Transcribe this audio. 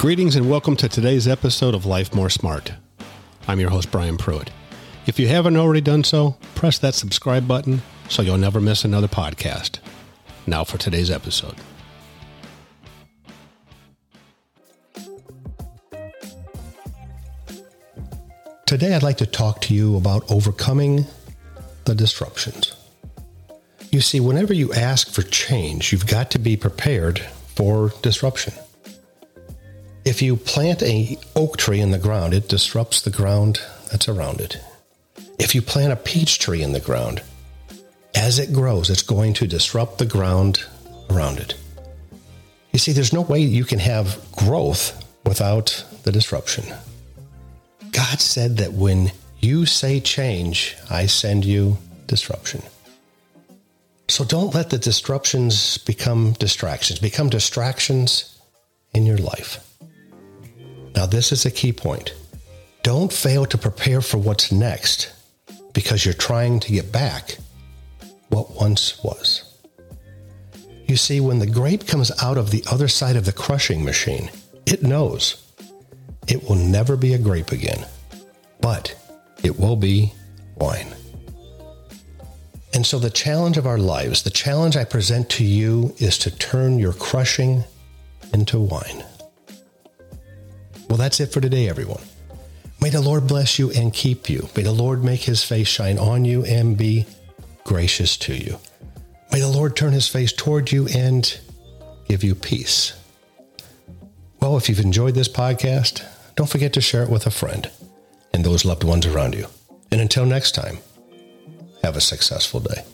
Greetings and welcome to today's episode of Life More Smart. I'm your host, Brian Pruitt. If you haven't already done so, press that subscribe button so you'll never miss another podcast. Now for today's episode. Today, I'd like to talk to you about overcoming the disruptions. You see, whenever you ask for change, you've got to be prepared for disruption. If you plant a oak tree in the ground, it disrupts the ground that's around it. If you plant a peach tree in the ground, as it grows, it's going to disrupt the ground around it. You see, there's no way you can have growth without the disruption. God said that when you say change, I send you disruption. So don't let the disruptions become distractions, become distractions in your life. Now, this is a key point. Don't fail to prepare for what's next because you're trying to get back what once was. You see, when the grape comes out of the other side of the crushing machine, it knows it will never be a grape again, but it will be wine. And so, the challenge of our lives, the challenge I present to you is to turn your crushing into wine. That's it for today, everyone. May the Lord bless you and keep you. May the Lord make his face shine on you and be gracious to you. May the Lord turn his face toward you and give you peace. Well, if you've enjoyed this podcast, don't forget to share it with a friend and those loved ones around you. And until next time, have a successful day.